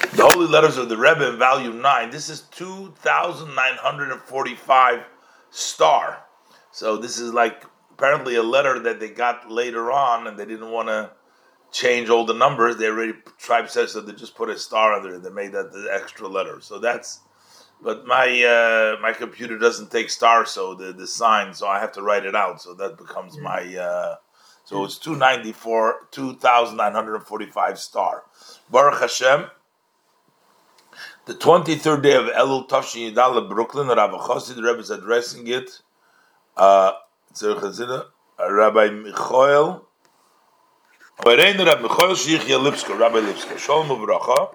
The Holy Letters of the Rebbe in volume 9. This is 2,945 star. So this is like apparently a letter that they got later on and they didn't want to change all the numbers. They already, tribe says that they just put a star under it. They made that the extra letter. So that's, but my uh, my computer doesn't take star, so the, the sign, so I have to write it out. So that becomes my, uh, so it's 294, 2,945 star. Baruch Hashem. The 23rd day of Elul Tafshin Yidal Brooklyn, Rabbi Chassid Rebbe is addressing it. Uh, Rabbi Michael, Rabbi Michael Shichya Lipsker, Rabbi Lipsker, Shalom Uvracha.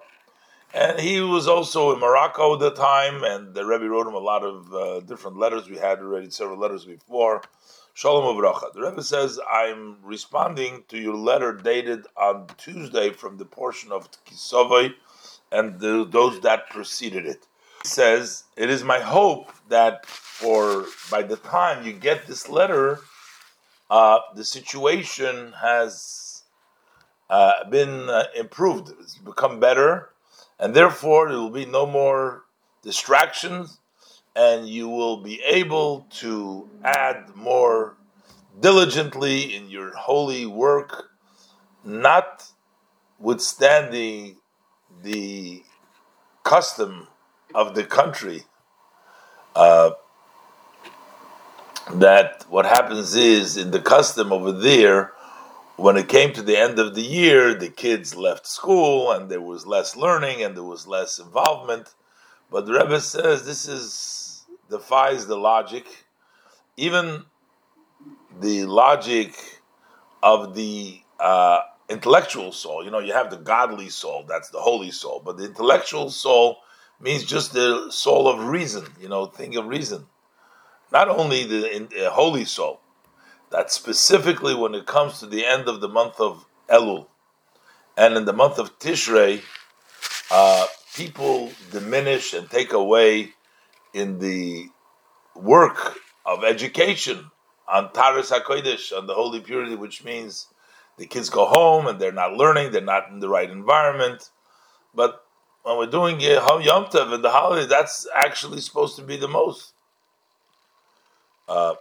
And he was also in Morocco at the time, and the Rebbe wrote him a lot of uh, different letters. We had already several letters before. Shalom Uvracha. The Rebbe says, I'm responding to your letter dated on Tuesday from the portion of Kisovai and the, those that preceded it. He says, It is my hope that for by the time you get this letter, uh, the situation has uh, been uh, improved, it's become better, and therefore there will be no more distractions, and you will be able to add more diligently in your holy work, notwithstanding the custom of the country uh, that what happens is in the custom over there when it came to the end of the year the kids left school and there was less learning and there was less involvement. But the rebbe says this is defies the logic. Even the logic of the uh, intellectual soul. You know, you have the godly soul, that's the holy soul, but the intellectual soul means just the soul of reason, you know, thing of reason. Not only the in, uh, holy soul, that specifically when it comes to the end of the month of Elul and in the month of Tishrei, uh, people diminish and take away in the work of education on Taharas HaKodesh, on the holy purity, which means the kids go home and they're not learning, they're not in the right environment. But when we're doing Yom Tov and the holiday, that's actually supposed to be the most. Uh,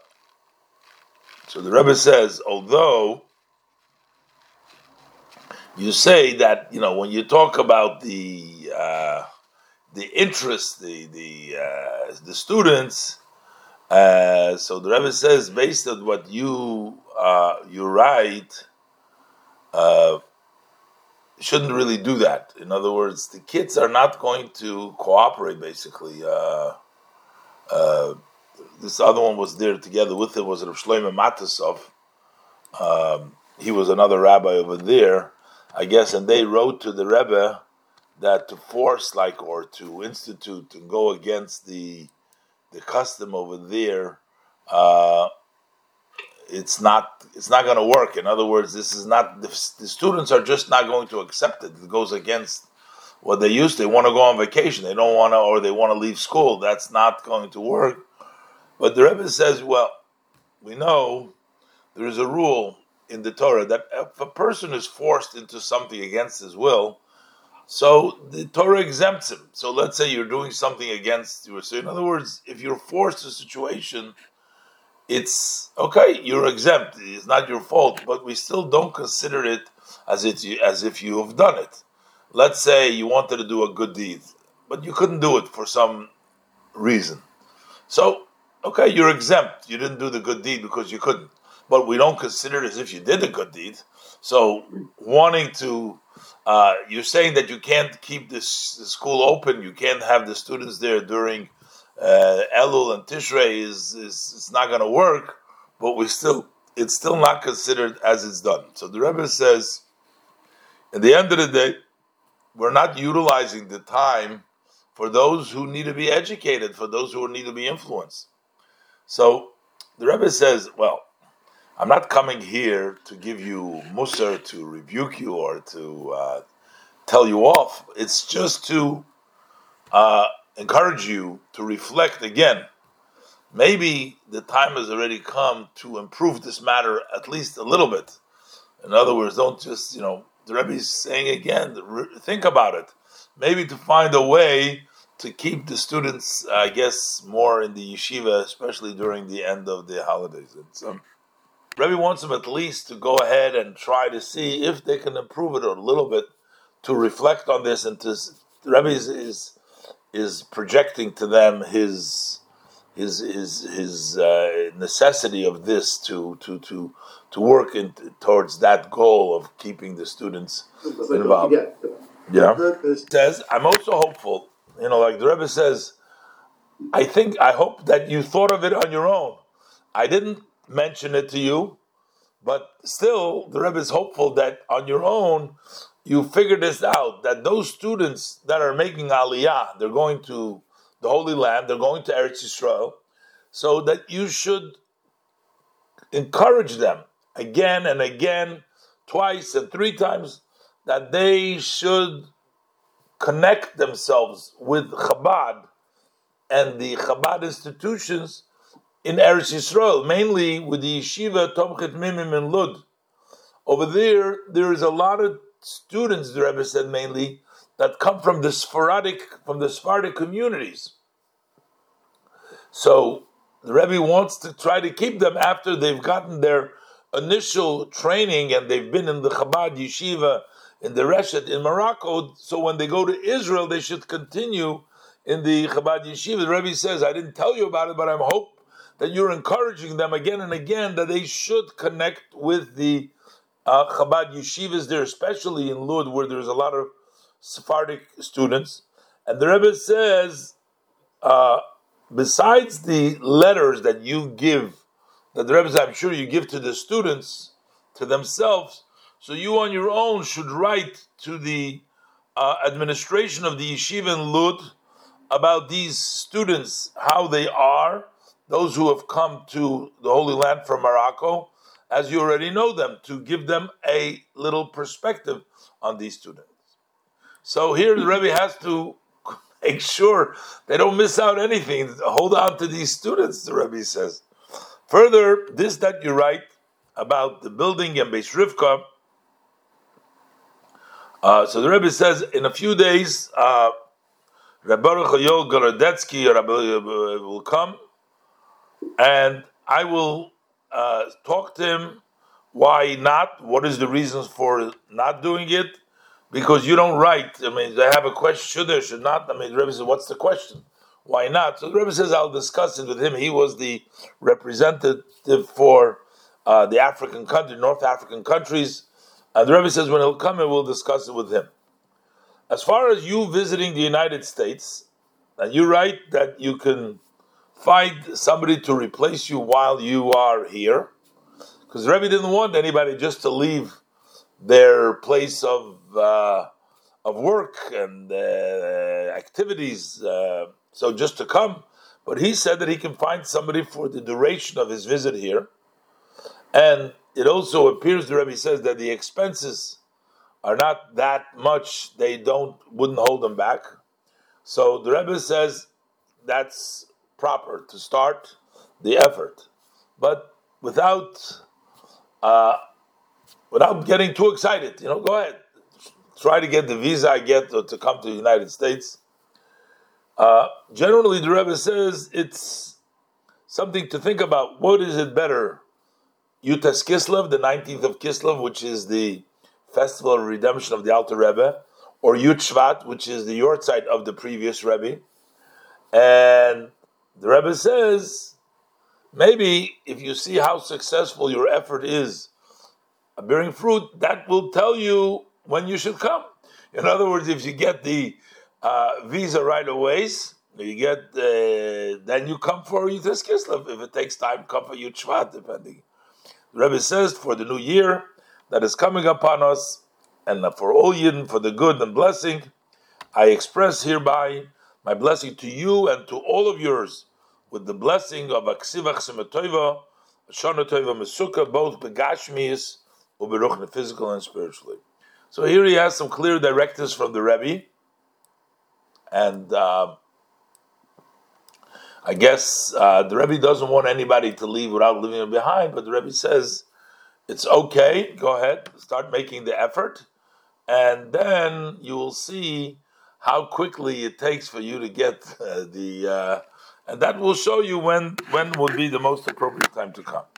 so the Rebbe says, although you say that you know when you talk about the uh, the interest, the the uh, the students, uh, so the Rebbe says based on what you uh, you write uh, shouldn't really do that. In other words, the kids are not going to cooperate. Basically, uh, uh, this other one was there together with him was Rav Shlomo Matusof. Um, he was another rabbi over there, I guess, and they wrote to the Rebbe that to force, like, or to institute and go against the the custom over there. Uh, it's not it's not going to work. In other words, this is not the, the, students are just not going to accept it. It goes against what they used. They want to go on vacation. They don't want to, or they want to leave school. That's not going to work. But the Rebbe says, well, we know there is a rule in the Torah that if a person is forced into something against his will, so the Torah exempts him. So let's say you're doing something against you. So in other words, if you're forced to a situation it's okay, you're exempt. It's not your fault, but we still don't consider it as it as if you have done it. Let's say you wanted to do a good deed, but you couldn't do it for some reason. So, okay, you're exempt. You didn't do the good deed because you couldn't. But we don't consider it as if you did a good deed. So, wanting to, uh, you're saying that you can't keep this, this school open. You can't have the students there during uh, Elul and Tishrei is, is it's not going to work, but we still it's still not considered as it's done. So the Rebbe says, at the end of the day, we're not utilizing the time for those who need to be educated, for those who need to be influenced. So the Rebbe says, well, I'm not coming here to give you musar, to rebuke you, or to uh, tell you off. It's just to uh, encourage you to reflect again. Maybe the time has already come to improve this matter at least a little bit. In other words, don't just, you know, the Rebbe is saying again, think about it. maybe to find a way to keep the students, I guess, more in the yeshiva, especially during the end of the holidays. And so, Rebbe wants them at least to go ahead and try to see if they can improve it a little bit, to reflect on this, and to Rebbe is is, is projecting to them his his his his uh, necessity of this to to to to work in, towards that goal of keeping the students involved. Yeah, says I'm also hopeful. You know, like the Rebbe says, I think I hope that you thought of it on your own. I didn't mention it to you, but still, the Rebbe is hopeful that on your own you figure this out. That those students that are making Aliyah, they're going to the Holy Land, they're going to Eretz Yisrael, so that you should encourage them again and again, twice and three times, that they should connect themselves with Chabad and the Chabad institutions in Eretz Yisrael, mainly with the Yeshiva Tomchei Temimim in Lud. Over there, there is a lot of students, the Rebbe said mainly, that come from the Sephardic, from the Sephardic communities. So the Rebbe wants to try to keep them after they've gotten their initial training and they've been in the Chabad yeshiva in the Reshet in Morocco. So when they go to Israel, they should continue in the Chabad yeshiva. The Rebbe says, "I didn't tell you about it, but I'm hope that you're encouraging them again and again that they should connect with the uh, Chabad yeshivas there, especially in Lud, where there's a lot of Sephardic students." And the Rebbe says. Uh, besides the letters that you give, that the Rebbe I'm sure you give to the students, to themselves, so you on your own should write to the uh, administration of the yeshiva in Lud about these students, how they are, those who have come to the Holy Land from Morocco, as you already know them, to give them a little perspective on these students. So here the Rebbe has to make sure they don't miss out anything. Hold on to these students, the Rebbe says. Further, this that you write about the building and Beis Rivka. Uh, so the Rebbe says in a few days, uh, Rabbi Gorodetsky will come, and I will uh, talk to him. Why not? What is the reasons for not doing it? because you don't write. I mean, they have a question, should there, should not. I mean, the Rebbe says, what's the question? Why not? So the Rebbe says, I'll discuss it with him. He was the representative for uh, the African country, North African countries. And the Rebbe says, when he'll come, we'll discuss it with him. As far as you visiting the United States, and you write that you can find somebody to replace you while you are here, because Rebbe didn't want anybody just to leave their place of uh, of work and uh, activities. Uh, so just to come, but he said that he can find somebody for the duration of his visit here, and it also appears the Rebbe says that the expenses are not that much; they don't wouldn't hold them back. So the Rebbe says that's proper to start the effort, but without uh, without getting too excited. You know, go ahead, try to get the visa I get to, to come to the United States. Uh, generally, the Rebbe says it's something to think about. What is it better? Yud Tes Kislev, the 19th of Kislev, which is the festival of redemption of the Alter Rebbe, or Yud Shvat, which is the Yortzeit of the previous Rebbe. And the Rebbe says, maybe if you see how successful your effort is bearing fruit, that will tell you when you should come. In other words, if you get the uh, visa right away, you get uh, then you come for Yud Tes Kislev. If it takes time, come for Yud Shvat, depending. The Rebbe says for the new year that is coming upon us, and for all Yidden, for the good and blessing, I express hereby my blessing to you and to all of yours, with the blessing of Aksivach Simatoiva, Shana Toiva Mesuka, both Begashmias Uberuch, physical and spiritually. So here he has some clear directives from the Rebbe, and uh, I guess uh, the Rebbe doesn't want anybody to leave without leaving them behind, but the Rebbe says it's okay. Go ahead, start making the effort, and then you will see how quickly it takes for you to get uh, the, uh, and that will show you when when would be the most appropriate time to come.